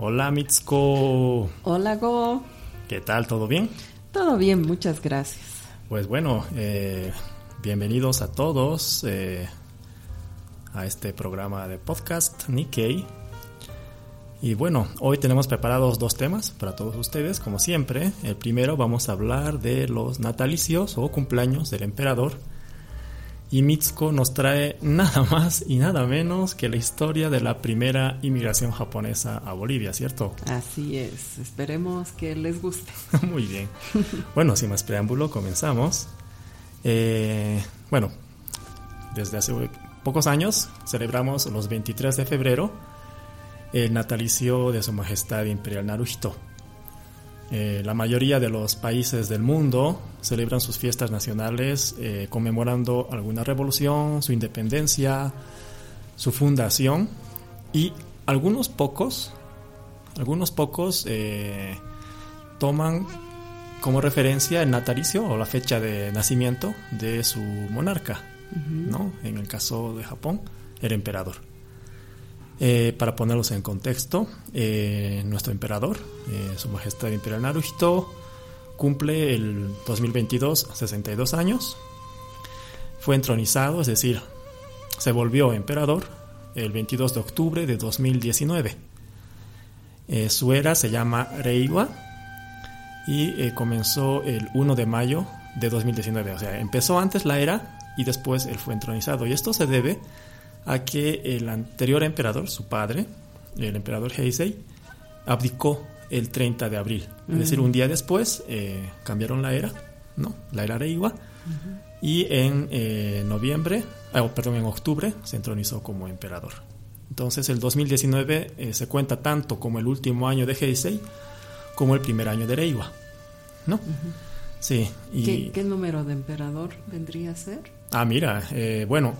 Hola Mitsuko. Hola Go. ¿Qué tal? ¿Todo bien? Todo bien, muchas gracias. Pues bueno, eh, bienvenidos a todos eh, a este programa de podcast Nikkei. Y bueno, hoy tenemos preparados dos temas para todos ustedes, como siempre. El primero vamos a hablar de los natalicios o cumpleaños del emperador y Mitsuko nos trae nada más y nada menos que la historia de la primera inmigración japonesa a Bolivia, ¿cierto? Así es, esperemos que les guste. Muy bien. Bueno, sin más preámbulo, comenzamos. Eh, bueno, desde hace pocos años celebramos los 23 de febrero el natalicio de Su Majestad Imperial Naruhito. Eh, la mayoría de los países del mundo celebran sus fiestas nacionales eh, conmemorando alguna revolución, su independencia, su fundación y algunos pocos, algunos pocos eh, toman como referencia el natalicio o la fecha de nacimiento de su monarca, ¿no? En el caso de Japón, el emperador. Eh, para ponerlos en contexto, eh, nuestro emperador, eh, Su Majestad Imperial Naruhito, cumple el 2022 62 años. Fue entronizado, es decir, se volvió emperador el 22 de octubre de 2019. su era se llama Reiwa y comenzó el 1 de mayo de 2019. O sea, empezó antes la era y después él fue entronizado. Y esto se debe que el anterior emperador, su padre, el emperador Heisei, abdicó el 30 de abril. Es decir, un día después eh, cambiaron la era, ¿no? La era Reiwa. Y en eh, noviembre, ah, oh, perdón, en octubre se entronizó como emperador. Entonces el 2019 eh, se cuenta tanto como el último año de Heisei como el primer año de Reiwa, ¿no? Sí. Y... ¿Qué número de emperador vendría a ser? Ah, mira, eh, bueno,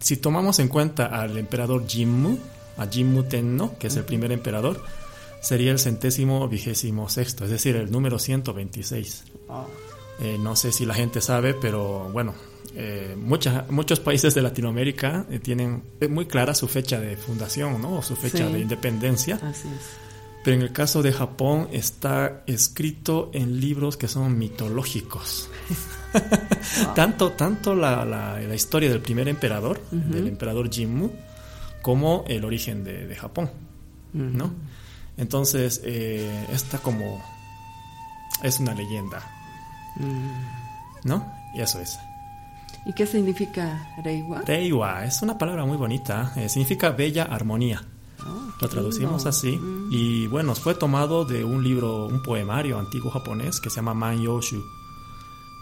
si tomamos en cuenta al emperador Jimmu, a Jimmu Tenno, que es el primer emperador, sería el centésimo vigésimo sexto, es decir, el número 126. Ah. Eh, no sé si la gente sabe, pero bueno, eh, muchos países de Latinoamérica tienen muy clara su fecha de fundación, ¿no? O su fecha de independencia. Así es. Pero en el caso de Japón está escrito en libros que son mitológicos. tanto tanto la, la, historia del primer emperador, del emperador Jimmu, como el origen de, Japón. ¿no? Entonces, eh, esta como es una leyenda. ¿No? Y eso es. ¿Y qué significa Reiwa? Reiwa es una palabra muy bonita. Eh, significa bella armonía. Ah, Lo traducimos así. Mm. Y bueno, fue tomado de un libro, un poemario antiguo japonés que se llama Man Yoshu.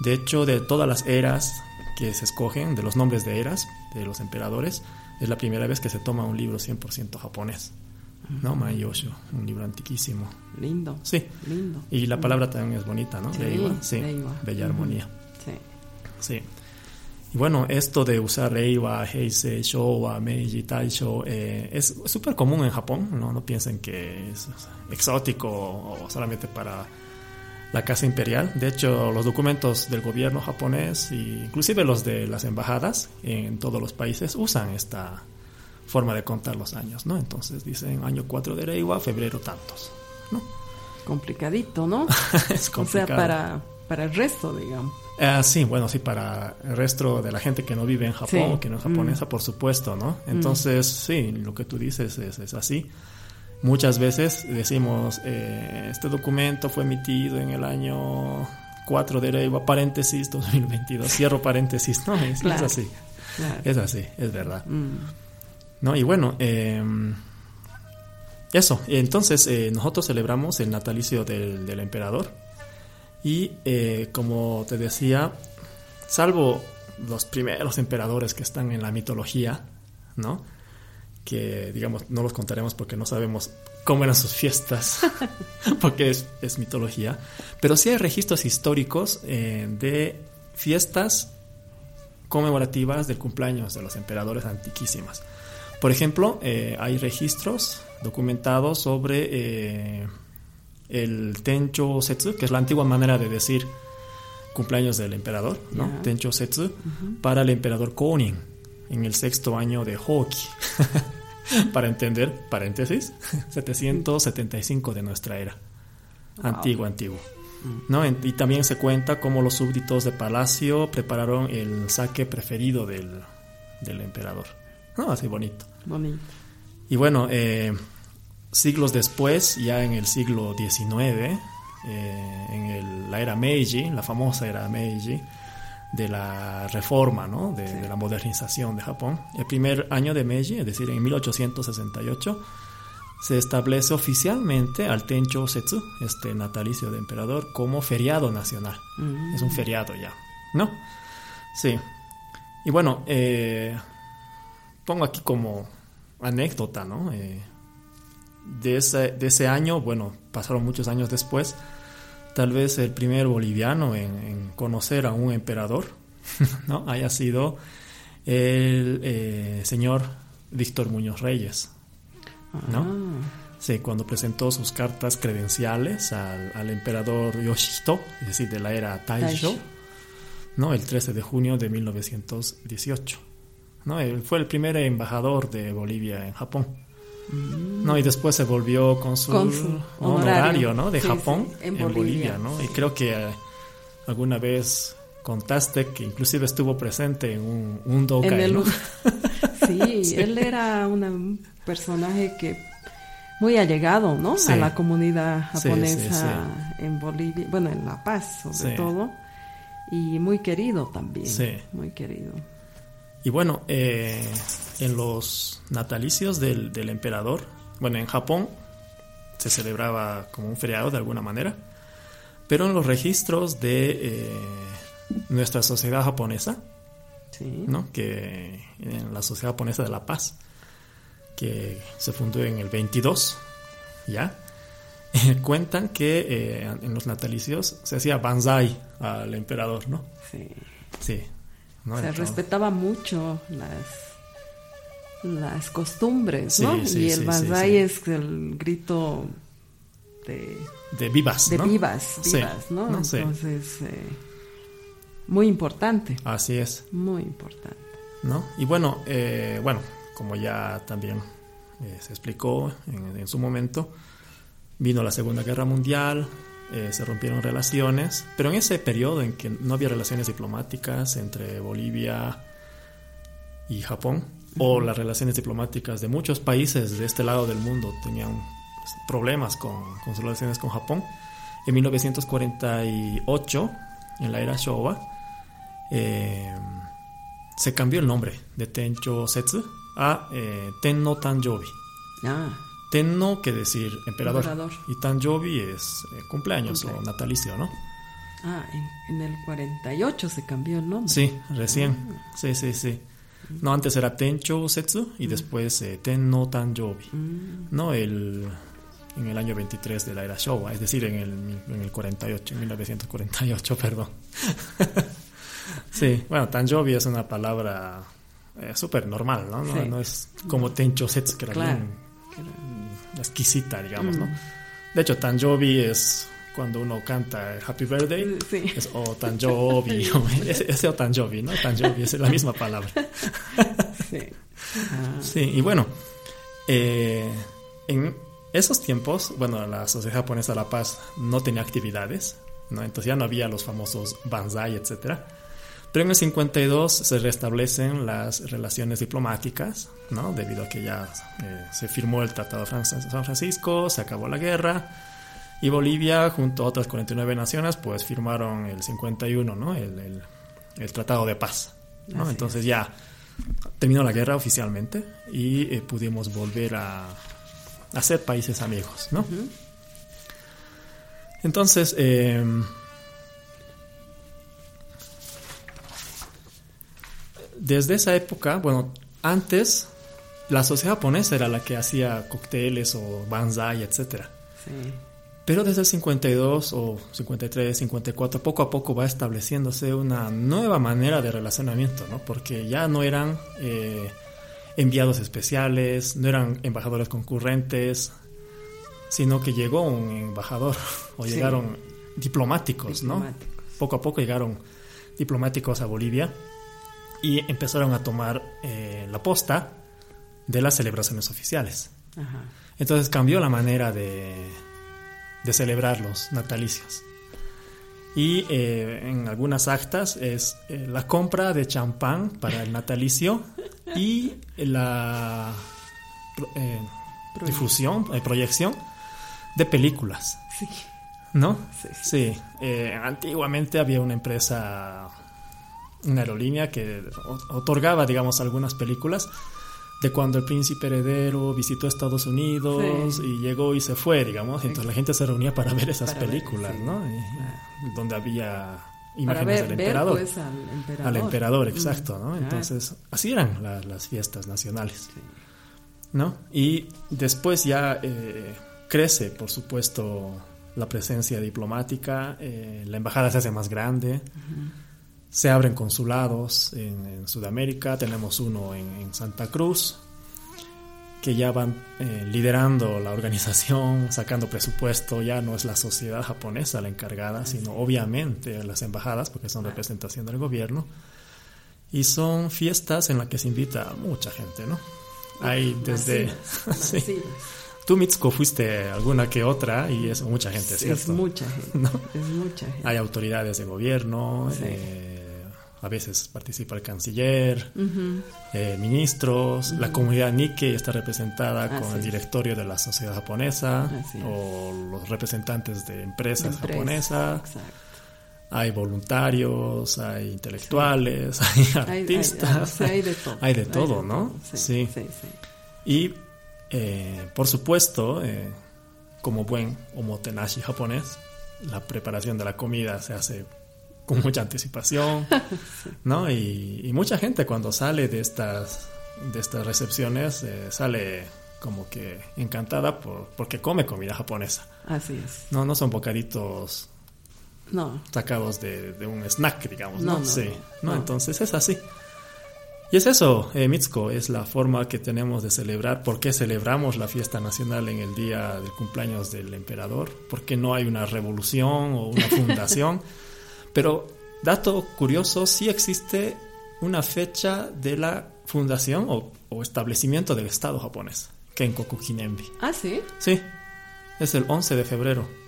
De hecho, de todas las eras que se escogen, de los nombres de eras, de los emperadores, es la primera vez que se toma un libro 100% japonés. ¿No? Man Yoshu, un libro antiquísimo. Lindo. Sí. Lindo. Y la palabra también es bonita, ¿no? Reiwa. Sí. Bella armonía. Sí. Sí. Y bueno, esto de usar Reiwa, Heisei, Showa, Meiji, Taisho eh, es súper común en Japón, ¿no? No piensen que es exótico o solamente para la Casa Imperial. De hecho, los documentos del gobierno japonés, e inclusive los de las embajadas en todos los países, usan esta forma de contar los años, ¿no? Entonces dicen año 4 de Reiwa, febrero tantos, ¿no? Complicadito, ¿no? es complicado. O sea, para, para el resto, digamos. Ah, sí, bueno, sí, para el resto de la gente que no vive en Japón, que no es japonesa, mm. por supuesto, ¿no? Mm. Entonces, sí, lo que tú dices es, así. Muchas veces decimos, eh, este documento fue emitido en el año 4 de Reiwa, paréntesis, 2022, cierro paréntesis, ¿no? Es, así, es así, es verdad. Mm. ¿No? Y bueno, em, eso, entonces eh, nosotros celebramos el natalicio del, del emperador y eh, como te decía, salvo los primeros emperadores que están en la mitología, ¿no? Que digamos, no los contaremos porque no sabemos cómo eran sus fiestas, porque es, mitología, pero sí hay registros históricos eh, de fiestas conmemorativas del cumpleaños de los emperadores antiquísimas. Por ejemplo, eh, hay registros documentados sobre el Tencho Setsu, que es la antigua manera de decir cumpleaños del emperador, ¿no? Tencho Setsu, para el emperador Konin en el sexto año de Hoki. para entender, paréntesis, 775 de nuestra era. Antiguo, antiguo. ¿no? Y también se cuenta cómo los súbditos de palacio prepararon el saque preferido del, del emperador. ¿no? Así bonito. Bonito. Y bueno, eh, siglos después, ya en el siglo XIX, eh, en la era Meiji, la famosa era Meiji, de la reforma, ¿no? de, la modernización de Japón. El primer año de Meiji, es decir, en 1868, se establece oficialmente al Tencho Setsu, este natalicio de emperador, como feriado nacional. Es un feriado ya, ¿no? Sí. Y bueno, eh, pongo aquí como anécdota, ¿no? Eh, de, ese, de ese año, bueno, pasaron muchos años después, tal vez el primer boliviano en, conocer a un emperador, ¿no? Haya sido el eh, señor Víctor Muñoz Reyes, ¿no? Ah. Sí, cuando presentó sus cartas credenciales al, emperador Yoshito, es decir, de la era Taisho, ¿no? El 13 de junio de 1918, ¿no? Él fue el primer embajador de Bolivia en Japón. No, y después se volvió con su honorario, ¿no? De Japón en, Bolivia, ¿no? Y creo que eh, alguna vez contaste que inclusive estuvo presente en un, un sí, él era un personaje que muy allegado, ¿no? A la comunidad japonesa en Bolivia, bueno, en La Paz sobre todo, y muy querido también, muy querido. Y bueno, eh, en los natalicios del, emperador, bueno, en Japón se celebraba como un feriado de alguna manera, pero en los registros de eh, nuestra sociedad japonesa, ¿no? que en la sociedad japonesa de la paz, que se fundó en el 22, ¿ya? cuentan que eh, en los natalicios se hacía banzai al emperador, ¿no? Sí. Sí, se respetaba mucho las las costumbres, ¿no? y el banzai es el grito de de vivas, de vivas, vivas, ¿no? Entonces eh, muy importante. Así es. Muy importante. ¿No? Y bueno, eh, bueno, como ya también eh, se explicó en, en, su momento, vino la Segunda Guerra Mundial, eh, se rompieron relaciones, pero en ese periodo en que no había relaciones diplomáticas entre Bolivia y Japón, o las relaciones diplomáticas de muchos países de este lado del mundo tenían pues, problemas con, sus relaciones con Japón, en 1948, en la era Showa, eh, se cambió el nombre de Tencho Setsu a eh, Tenno Tanjobi. Ah. Tenno que decir emperador. Y Tanjobi es eh, cumpleaños o natalicio, ¿no? Ah, en, el 48 se cambió el nombre. Sí, recién. Ah. Sí, sí, sí. No, antes era Tencho Setsu y mm. después eh, Tenno Tanjobi. Mm. ¿No? El, en el año 23 de la era Showa, es decir, en el, en el 48, en 1948, perdón. sí, bueno, Tanjobi es una palabra eh, súper normal, ¿no? No, es como Tencho Setsu, que era bien exquisita, digamos, ¿no? De hecho, Tanjobi es cuando uno canta Happy Birthday, es o Tanjobi, ese, o Tanjobi, ¿no? Tanjobi es la misma palabra. sí. Sí, y bueno, eh, en esos tiempos, bueno, la Sociedad Japonesa de la Paz no tenía actividades, ¿no? Entonces ya no había los famosos banzai, etcétera. Pero en el 52 se restablecen las relaciones diplomáticas, ¿no? debido a que ya eh, se firmó el Tratado de San Francisco, se acabó la guerra, y Bolivia, junto a otras 49 naciones, pues firmaron el 51, ¿no? el, el, Tratado de Paz. ¿no? Entonces ya terminó la guerra oficialmente y eh, pudimos volver a, a, ser países amigos. ¿no? Entonces, eh, desde esa época, bueno, antes la sociedad japonesa era la que hacía cócteles o banzai, etc. Sí. Pero desde el 52 o 53, 54, poco a poco va estableciéndose una nueva manera de relacionamiento, ¿no? Porque ya no eran eh, enviados especiales, no eran embajadores concurrentes, sino que llegó un embajador o llegaron diplomáticos, ¿no? Poco a poco llegaron diplomáticos a Bolivia y empezaron a tomar eh, la posta de las celebraciones oficiales. Entonces cambió la manera de, de celebrar los natalicios. Y eh, en algunas actas es eh, la compra de champán para el natalicio y la eh, difusión, proyección de películas. Sí. ¿No? Sí. antiguamente había una empresa, una aerolínea que otorgaba, digamos, algunas películas de cuando el príncipe heredero visitó Estados Unidos y llegó y se fue, digamos. Entonces la gente se reunía para ver esas películas, ¿no? donde había imágenes del emperador. Pues, al emperador. Mm. exacto, ¿no? Entonces, así eran las fiestas nacionales, ¿no? Y después ya eh, crece, por supuesto, la presencia diplomática, eh, la embajada se hace más grande se abren consulados en, Sudamérica, tenemos uno en, Santa Cruz, que ya van eh, liderando la organización, sacando presupuesto, ya no es la sociedad japonesa la encargada, sino obviamente las embajadas, porque son representación del gobierno. Y son fiestas en las que se invita a mucha gente, ¿no? Hay desde... sí. Tú, Mitsuko, fuiste alguna que otra y es mucha gente, ¿cierto? Es mucha gente. Es mucha gente. Hay autoridades de gobierno, eh, a veces participa el canciller, eh, ministros, la comunidad Nikkei está representada con el directorio de la sociedad japonesa o los representantes de empresas japonesas. Hay voluntarios, hay intelectuales, hay artistas, hay, de todo. Hay de todo, ¿no? Sí. Y eh, por supuesto, eh, como buen omotenashi japonés, la preparación de la comida se hace con mucha anticipación, ¿no? Y, mucha gente cuando sale de estas, de estas recepciones eh, sale como que encantada por, porque come comida japonesa. Así es. No, no son bocaditos no. sacados de, un snack, digamos, ¿no? sí, no, Entonces es así. Y es eso, eh, Mitsuko, es la forma que tenemos de celebrar. ¿Por qué celebramos la fiesta nacional en el día del cumpleaños del emperador? Porque no hay una revolución o una fundación. Pero, dato curioso, sí existe una fecha de la fundación o, establecimiento del Estado japonés, Kenkoku Kinembi. ¿Ah, sí? Sí, es el 11 de febrero.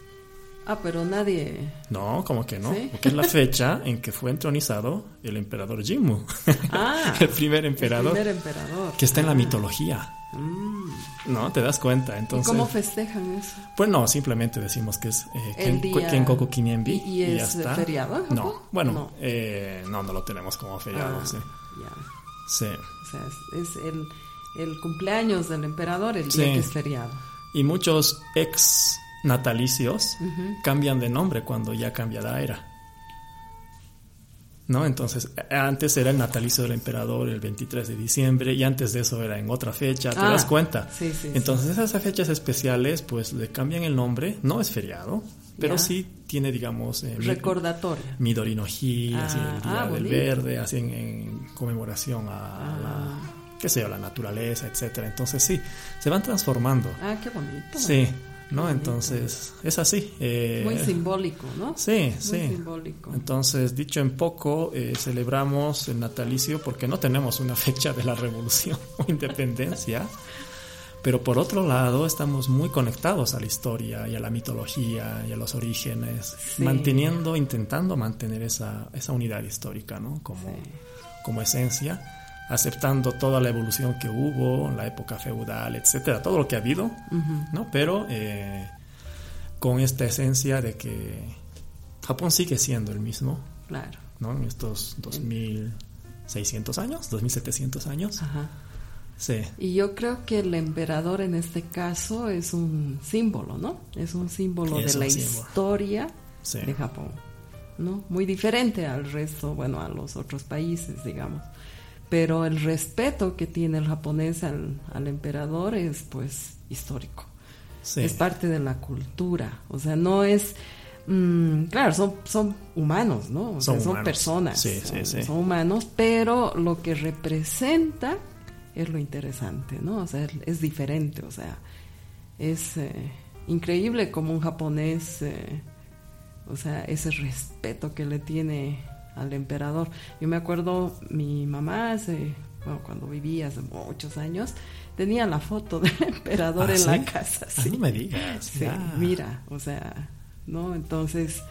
Ah, pero nadie... No, como que no, porque es la fecha en que fue entronizado el emperador Jimmu. Ah, el primer emperador. El primer emperador. Que está en la ah. mitología. Mm. No, te das cuenta. Entonces, ¿Cómo festejan eso? Pues no, simplemente decimos que es eh, Kenkoku Kinembi. ¿Y, y, es feriado? No, bueno, no. Eh, no. no, lo tenemos como feriado. Ah, sí. sí. O sea, es, el, cumpleaños del emperador el día que es feriado. Y muchos ex natalicios cambian de nombre cuando ya cambia la era. ¿no? Entonces, antes era el natalicio del emperador el 23 de diciembre y antes de eso era en otra fecha, ¿te das ah, cuenta? Sí, sí, Entonces, esas fechas especiales, pues le cambian el nombre, no es feriado, pero sí tiene, digamos, eh, recordatorio. Midorinoji, así el Día ah, del Verde, así en, conmemoración a la ah. qué sé yo, la naturaleza, etcétera. Entonces sí, se van transformando. Ah, qué bonito. Sí. ¿No? Entonces, es así. Eh, Muy simbólico, ¿no? Sí, Muy sí. simbólico. Entonces, dicho en poco, eh, celebramos el natalicio porque no tenemos una fecha de la revolución o independencia. Pero por otro lado, estamos muy conectados a la historia y a la mitología y a los orígenes, manteniendo, intentando mantener esa, esa unidad histórica, ¿no? Como, como esencia aceptando toda la evolución que hubo, la época feudal, etcétera, todo lo que ha habido, ¿no? Pero eh, con esta esencia de que Japón sigue siendo el mismo, claro, ¿no? En estos 2600 años, 2700 años. Ajá. Sí. Y yo creo que el emperador en este caso es un símbolo, ¿no? Es un símbolo de la historia de Japón, ¿no? Muy diferente al resto, bueno, a los otros países, digamos pero el respeto que tiene el japonés al, emperador es pues histórico. Es parte de la cultura, o sea, no es... Mm, claro, son, son humanos, ¿no? son, personas, son, humanos, pero lo que representa es lo interesante, ¿no? O sea, es diferente, o sea, es eh, increíble como un japonés, eh, o sea, ese respeto que le tiene al emperador. Yo me acuerdo, mi mamá hace bueno, cuando vivía hace muchos años, tenía la foto del emperador ¿Ah, en la casa. Ah, sí. no me digas. Sí, mira, o sea, ¿no? Entonces,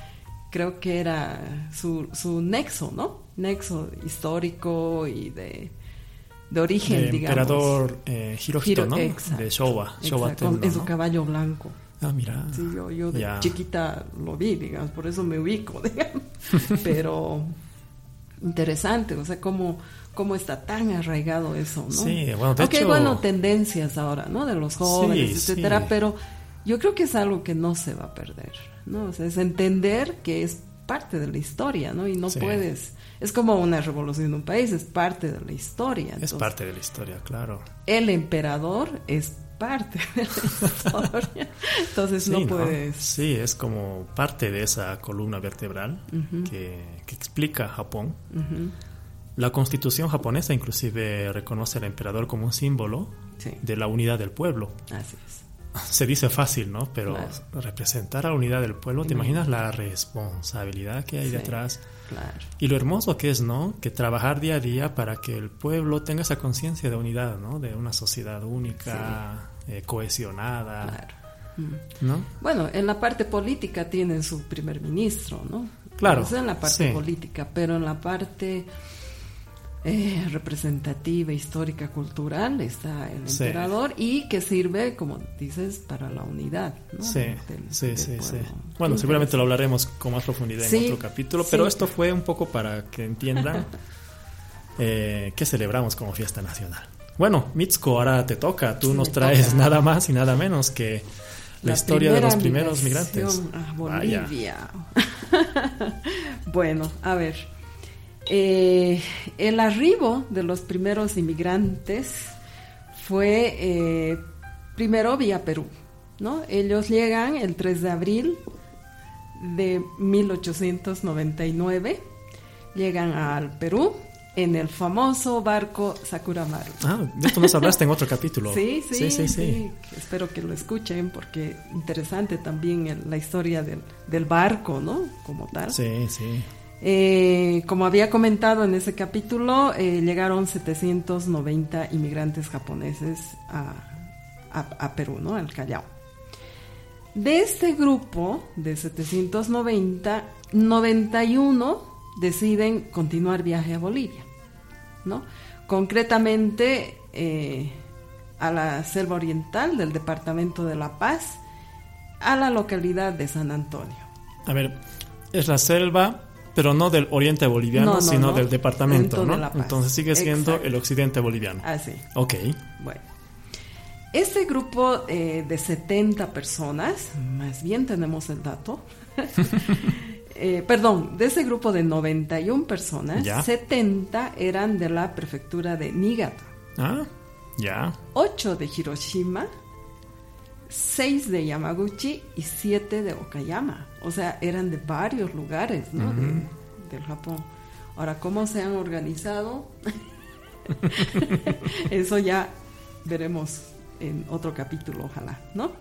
creo que era su, su nexo, ¿no? Nexo histórico y de, de origen, de Emperador eh, Hirohito, ¿no? de Showa. Showa en su caballo blanco. Ah, mira. Sí, yo, yo de chiquita lo vi, digamos, por eso me ubico, digamos. Pero interesante, o sea, cómo, cómo está tan arraigado eso, ¿no? Sí, bueno, de hay, bueno, tendencias ahora, ¿no? De los jóvenes, etcétera, pero yo creo que es algo que no se va a perder, ¿no? O sea, es entender que es parte de la historia, ¿no? Y no puedes... Es como una revolución de un país, es parte de la historia. es parte de la historia, claro. El emperador es parte de la historia. Entonces no puedes. Sí, es como parte de esa columna vertebral que, explica Japón. La constitución japonesa inclusive reconoce al emperador como un símbolo de la unidad del pueblo. Así es. Se dice fácil, ¿no? Pero representar a la unidad del pueblo, ¿te imaginas la responsabilidad que hay detrás? Claro. Y lo hermoso que es, ¿no? Que trabajar día a día para que el pueblo tenga esa conciencia de unidad, ¿no? De una sociedad única, eh, cohesionada. Claro. ¿No? Bueno, en la parte política tienen su primer ministro, ¿no? Claro. Eso en la parte política, pero en la parte eh, representativa, histórica, cultural está el emperador y que sirve, como dices, para la unidad. ¿no? Sí, sí, sí, Bueno, seguramente lo hablaremos con más profundidad en otro capítulo, pero esto fue un poco para que entiendan eh, que celebramos como fiesta nacional. Bueno, Mitsuko, ahora te toca. Tú nos traes nada más y nada menos que la, historia de los primeros migrantes. A Bolivia. bueno, a ver. Eh, el arribo de los primeros inmigrantes fue eh, primero vía Perú, ¿no? Ellos llegan el 3 de abril de 1899, llegan al Perú en el famoso barco Sakuramaru. Ah, de esto nos hablaste en otro capítulo. Sí sí, sí, sí, Espero que lo escuchen porque interesante también la historia del, del barco, ¿no? Como tal. Sí, sí. Eh, como había comentado en ese capítulo, eh, llegaron 790 inmigrantes japoneses a, Perú, ¿no? Al Callao. De este grupo de 790, 91 deciden continuar viaje a Bolivia, ¿no? Concretamente eh, a la selva oriental del departamento de La Paz, a la localidad de San Antonio. A ver, es la selva pero no del oriente boliviano, sino del departamento, ¿no? Entonces sigue siendo el occidente boliviano. Ah, sí. Ok. Bueno. Este grupo eh, de 70 personas, más bien tenemos el dato, eh, perdón, de ese grupo de 91 personas, 70 eran de la prefectura de Niigata. Ah, ya. 8 de Hiroshima, 6 de Yamaguchi y 7 de Okayama. O sea, eran de varios lugares ¿no? del Japón. Ahora, ¿cómo se han organizado? Eso ya veremos en otro capítulo, ojalá, ¿no?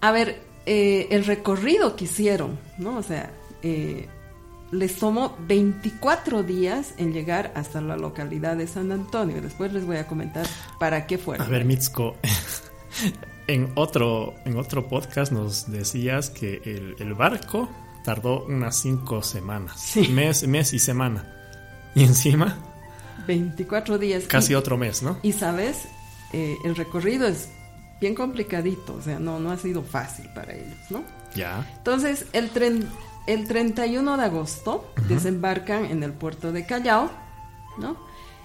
A ver, eh, el recorrido que hicieron, ¿no? O sea, eh, les tomó 24 días en llegar hasta la localidad de San Antonio. Después les voy a comentar para qué fueron. A ver, Mitsuko, en otro, en otro podcast nos decías que el, barco tardó unas cinco semanas. Mes, mes y semana. Y encima... 24 días. Casi otro mes, ¿no? Y sabes, eh, el recorrido es bien complicadito, o sea, no, no ha sido fácil para ellos, ¿no? Ya. Entonces, el, tren, el 31 de agosto desembarcan en el puerto de Callao, ¿no?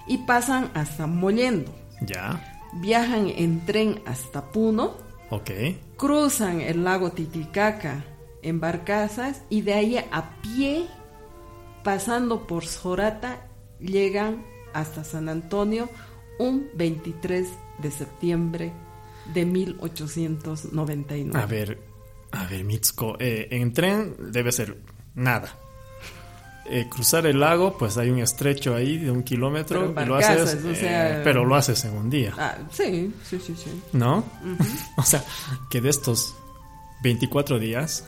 Y pasan hasta Mollendo. Ya viajan en tren hasta Puno, okay. cruzan el lago Titicaca en barcazas y de ahí a pie, pasando por Sorata, llegan hasta San Antonio un 23 de septiembre de 1899. A ver, a ver, Mitsuko, eh, en tren debe ser nada. Eh, cruzar el lago, pues hay un estrecho ahí de un kilómetro pero lo haces, eh, pero lo haces en un día. Ah, sí, sí, sí, sí. ¿No? o sea, que de estos 24 días,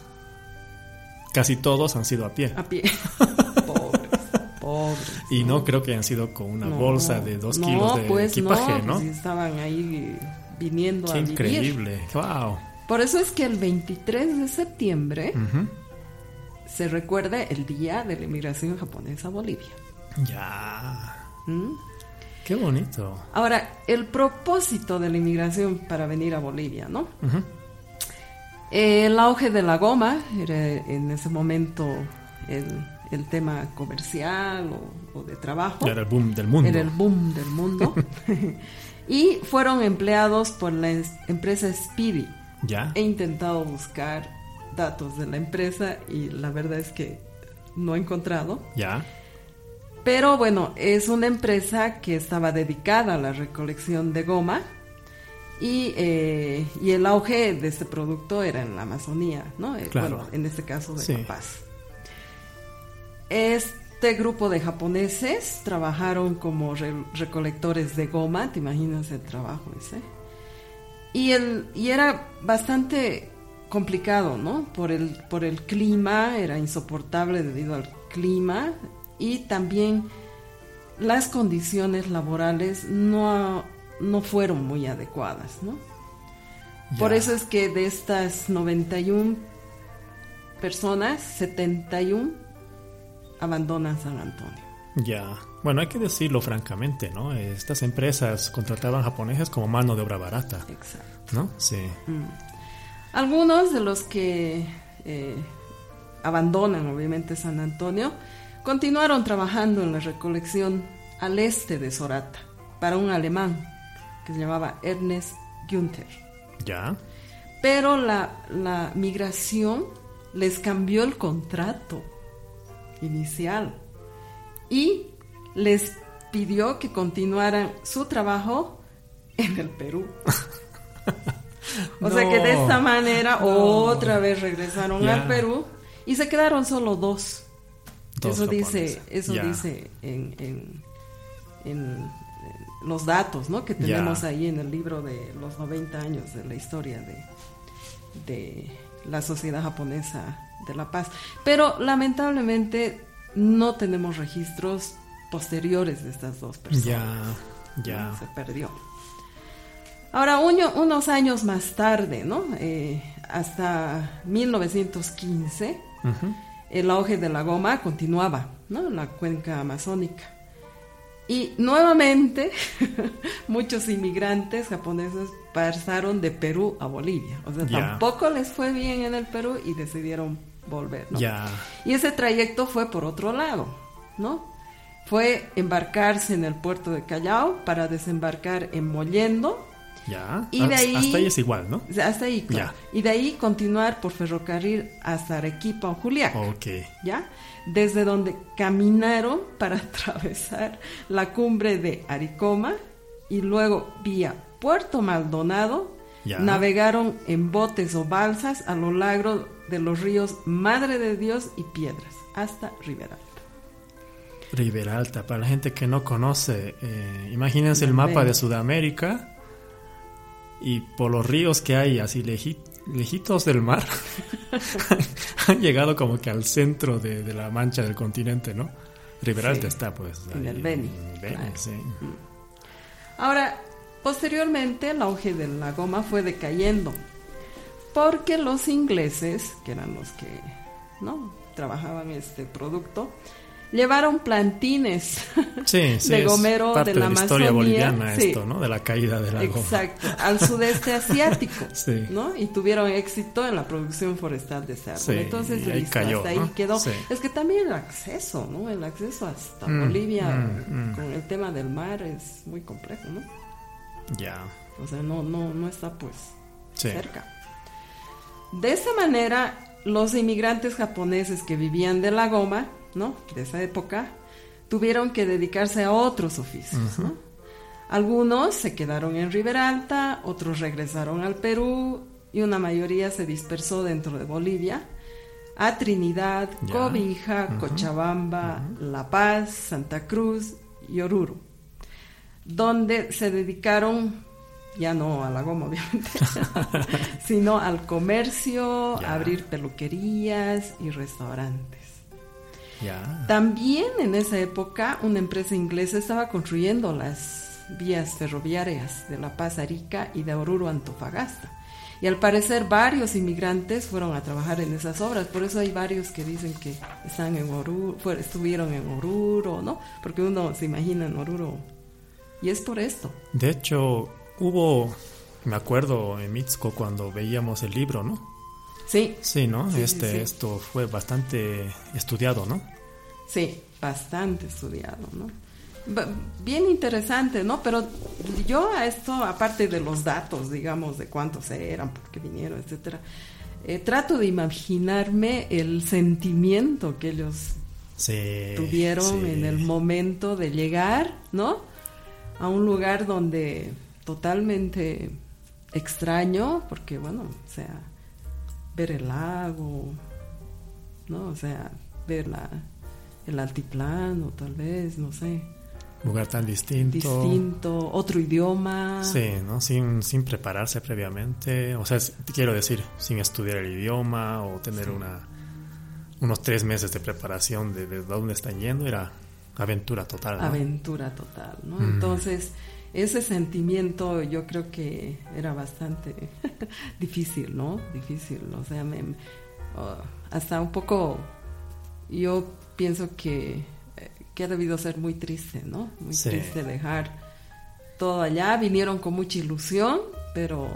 casi todos han sido a pie. A pie. pobres, y no, creo que hayan sido con una bolsa de dos kilos de pues equipaje, ¿no? Pues estaban ahí viniendo Qué a increíble, wow. Por eso es que el 23 de septiembre se recuerda el día de la inmigración japonesa a Bolivia. Ya. ¿Mm? Qué bonito. Ahora, el propósito de la inmigración para venir a Bolivia, ¿no? El auge de la goma era en ese momento el, tema comercial o, de trabajo. Era el boom del mundo. Era el boom del mundo. y fueron empleados por la empresa Speedy. Ya. He intentado buscar datos de la empresa y la verdad es que no he encontrado. Ya. Pero bueno, es una empresa que estaba dedicada a la recolección de goma y, eh, y el auge de este producto era en la Amazonía, ¿no? Eh, bueno, en este caso de La Paz. Este grupo de japoneses trabajaron como recolectores de goma, te imaginas el trabajo ese. Y, el, y era bastante complicado, ¿no? Por el, por el clima, era insoportable debido al clima y también las condiciones laborales no, no fueron muy adecuadas, ¿no? Por eso es que de estas 91 personas, 71 abandonan San Antonio. Ya, bueno, hay que decirlo francamente, ¿no? Estas empresas contrataban japoneses como mano de obra barata. Exacto. ¿No? Sí. Mm. Algunos de los que eh, abandonan, obviamente, San Antonio, Continuaron trabajando en la recolección al este de Sorata para un alemán que se llamaba Ernest Günther. Ya. Pero la, migración les cambió el contrato inicial y les pidió que continuaran su trabajo en el Perú. o sea que de esta manera otra vez regresaron al Perú y se quedaron solo dos eso dice, eso dice en, en, los datos ¿no? que tenemos ahí en el libro de los 90 años de la historia de, de la sociedad japonesa de la paz. Pero lamentablemente no tenemos registros posteriores de estas dos personas. Ya, ya. Se perdió. Ahora, unos años más tarde, ¿no? Eh, hasta 1915, el auge de la goma continuaba, ¿no? En la cuenca amazónica. Y nuevamente muchos inmigrantes japoneses pasaron de Perú a Bolivia. O sea, tampoco les fue bien en el Perú y decidieron volver, ¿no? Y ese trayecto fue por otro lado, ¿no? Fue embarcarse en el puerto de Callao para desembarcar en Mollendo ya. Y de ahí, hasta ahí es igual, ¿no? Hasta ahí, claro. Y de ahí continuar por ferrocarril hasta Arequipa o Juliaca. Ok. ¿Ya? Desde donde caminaron para atravesar la cumbre de Aricoma y luego vía Puerto Maldonado navegaron en botes o balsas a lo largo de los ríos Madre de Dios y Piedras hasta Riberalta. Riberalta, para la gente que no conoce, eh, imagínense el mapa de Sudamérica y por los ríos que hay así lejitos del mar, han llegado como que al centro de, la mancha del continente, ¿no? Riberalta está pues. en el Beni. sí. Ahora, posteriormente el auge de la goma fue decayendo, porque los ingleses, que eran los que no trabajaban este producto, llevaron plantines de gomero de la, historia boliviana esto, ¿no? De la caída de la Exacto, al sudeste asiático, ¿no? Y tuvieron éxito en la producción forestal de ese árbol. Entonces, ahí cayó, hasta ahí quedó. Es que también el acceso, ¿no? El acceso hasta mm, Bolivia mm, mm. con el tema del mar es muy complejo, ¿no? Ya. O sea, no, no, no está pues cerca. De esa manera, los inmigrantes japoneses que vivían de la goma ¿no? De esa época, tuvieron que dedicarse a otros oficios, Algunos se quedaron en Riberalta, otros regresaron al Perú y una mayoría se dispersó dentro de Bolivia a Trinidad, Cobija, Cochabamba, La Paz, Santa Cruz y Oruro, donde se dedicaron ya no a la goma obviamente, sino al comercio, a abrir peluquerías y restaurantes. También en esa época una empresa inglesa estaba construyendo las vías ferroviarias de La Paz Arica y de Oruro Antofagasta. Y al parecer varios inmigrantes fueron a trabajar en esas obras, por eso hay varios que dicen que están en Oruro, estuvieron en Oruro, ¿no? Porque uno se imagina en Oruro. Y es por esto. De hecho, hubo, me acuerdo en Mitsuko cuando veíamos el libro, ¿no? Sí. Sí, ¿no? este, Esto fue bastante estudiado, ¿no? Sí, bastante estudiado, ¿no? bien interesante, ¿no? Pero yo a esto, aparte de los datos, digamos, de cuántos eran, por qué vinieron, etcétera, eh, trato de imaginarme el sentimiento que ellos tuvieron en el momento de llegar, ¿no? A un lugar donde totalmente extraño, porque bueno, o sea, ver el lago, ¿no? O sea, ver la, el altiplano, tal vez, no sé lugar tan distinto. Distinto, otro idioma. Sí, ¿no? Sin, sin prepararse previamente. O sea, quiero decir, sin estudiar el idioma o tener una unos tres meses de preparación de, de dónde están yendo, era aventura total. Aventura total, ¿no? Mm. Entonces, ese sentimiento yo creo que era bastante difícil, ¿no? Difícil, o sea, me, oh, hasta un poco, yo pienso que que ha debido ser muy triste, ¿no? Muy triste dejar todo allá. Vinieron con mucha ilusión, pero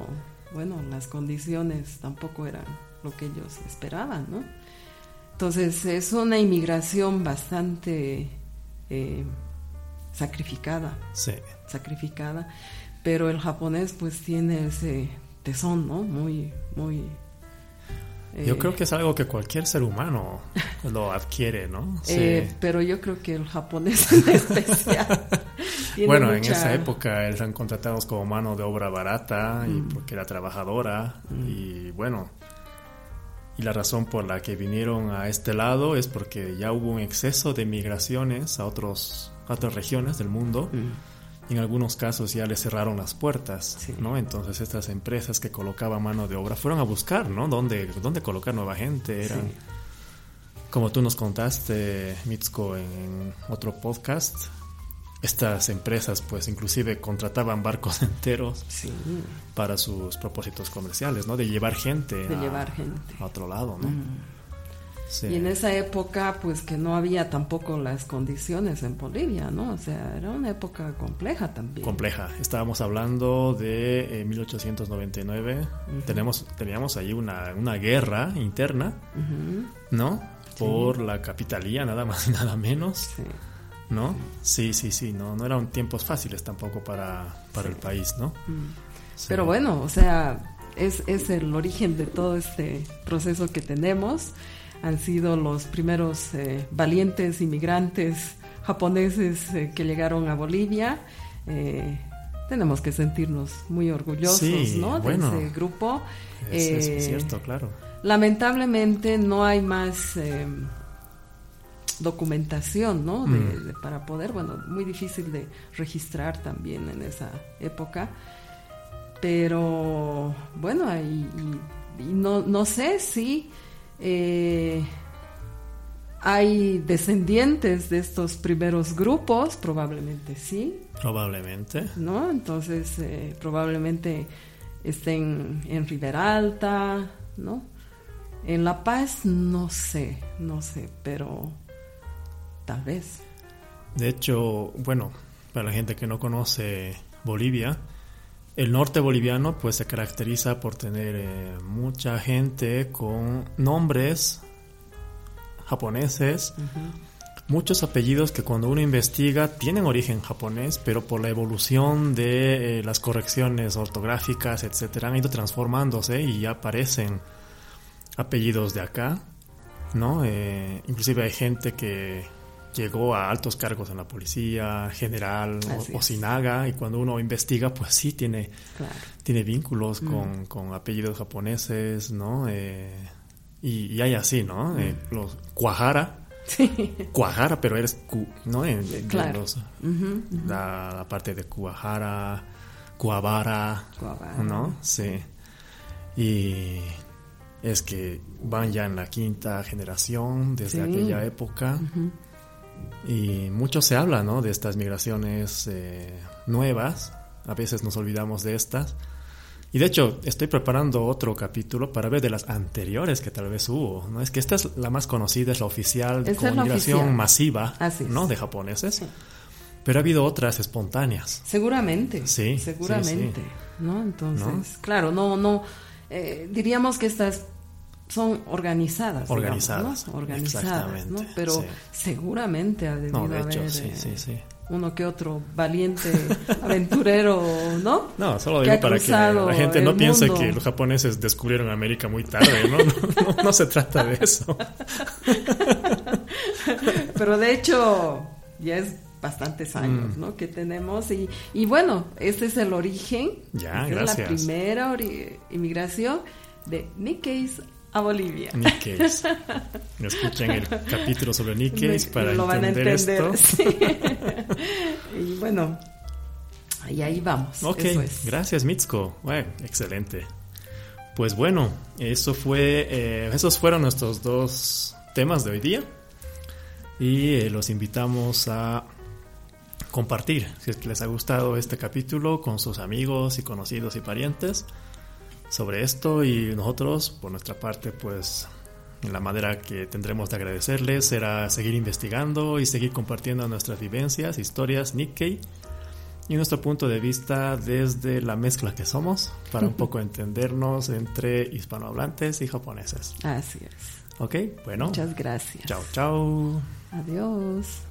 bueno, las condiciones tampoco eran lo que ellos esperaban, ¿no? Entonces es una inmigración bastante eh, sacrificada. Sí. Sacrificada. Pero el japonés pues tiene ese tesón, ¿no? Muy, muy yo eh, creo que es algo que cualquier ser humano lo adquiere, ¿no? Eh, pero yo creo que el japonés en especial. bueno, en esa época eran contratados como mano de obra barata y mm. porque era trabajadora mm. y bueno. Y la razón por la que vinieron a este lado es porque ya hubo un exceso de migraciones a, otros, otras regiones del mundo. Mm en algunos casos ya le cerraron las puertas, ¿no? Entonces estas empresas que colocaban mano de obra fueron a buscar, ¿no? ¿Dónde, dónde colocar nueva gente? Eran, como tú nos contaste, Mitsuko, en otro podcast, estas empresas pues inclusive contrataban barcos enteros para sus propósitos comerciales, ¿no? De llevar gente, de a, llevar gente. a otro lado, ¿no? Mm. Y en esa época, pues que no había tampoco las condiciones en Bolivia, ¿no? O sea, era una época compleja también. Compleja. Estábamos hablando de 1899. Eh, Tenemos, teníamos ahí una, una guerra interna, ¿no? Por la capitalía, nada más y nada menos. Sí. ¿No? Sí, sí, sí. No, no eran tiempos fáciles tampoco para, para el país, ¿no? Pero bueno, o sea, es, es el origen de todo este proceso que tenemos han sido los primeros eh, valientes inmigrantes japoneses eh, que llegaron a Bolivia. Eh, tenemos que sentirnos muy orgullosos ¿no? de ese grupo. Es, cierto, claro. Lamentablemente no hay más documentación ¿no? Mm. para poder, bueno, muy difícil de registrar también en esa época. Pero bueno, y, no, no sé si eh, ¿Hay descendientes de estos primeros grupos? Probablemente sí. Probablemente. ¿No? Entonces, eh, probablemente estén en Riberalta, ¿no? En La Paz, no sé, no sé, pero tal vez. De hecho, bueno, para la gente que no conoce Bolivia, el norte boliviano pues se caracteriza por tener eh, mucha gente con nombres japoneses, muchos apellidos que cuando uno investiga tienen origen japonés, pero por la evolución de eh, las correcciones ortográficas, etcétera, han ido transformándose y ya aparecen apellidos de acá, ¿no? Eh, inclusive hay gente que llegó a altos cargos en la policía, general o, Sinaga, y cuando uno investiga, pues sí tiene, tiene vínculos mm. con, apellidos japoneses, ¿no? Eh, y, hay así, ¿no? Mm. Eh, los Kuahara. Sí. Kuahara, pero eres, ¿no? En, La, parte de Kuahara, Kuabara, ¿no? Sí. Y es que van ya en la quinta generación desde aquella época. Y mucho se habla, ¿no? De estas migraciones eh, nuevas. A veces nos olvidamos de estas. Y de hecho, estoy preparando otro capítulo para ver de las anteriores que tal vez hubo. ¿no? Es que esta es la más conocida, es la oficial, con migración masiva ¿no? de japoneses. Pero ha habido otras espontáneas. Seguramente. Sí. Seguramente. ¿no? Entonces, claro, no, no. Eh, diríamos que estas son organizadas. Organizadas. Organizadas, ¿no? Pero seguramente ha debido haber eh, uno que otro valiente aventurero, ¿no? No, solo digo para que la gente no piense que los japoneses descubrieron América muy tarde, ¿no? No, no se trata de eso. Pero de hecho, ya es bastantes años, mm. ¿no? Que tenemos y, y bueno, este es el origen. Ya, gracias. Es la primera inmigración de Nikkeis a Bolivia. Escuchen el capítulo sobre Nikkeis para lo entender, esto. y bueno, y ahí vamos. Ok, gracias Mitsuko. Bueno, excelente. Pues bueno, eso fue, eh, esos fueron nuestros dos temas de hoy día. Y eh, los invitamos a compartir, si es que les ha gustado este capítulo, con sus amigos y conocidos y parientes sobre esto y nosotros, por nuestra parte, pues la manera que tendremos de agradecerles será seguir investigando y seguir compartiendo nuestras vivencias, historias, Nikkei y nuestro punto de vista desde la mezcla que somos para un poco entendernos entre hispanohablantes y japoneses. Así es. Ok, bueno. Muchas gracias. Chao, chao. Adiós.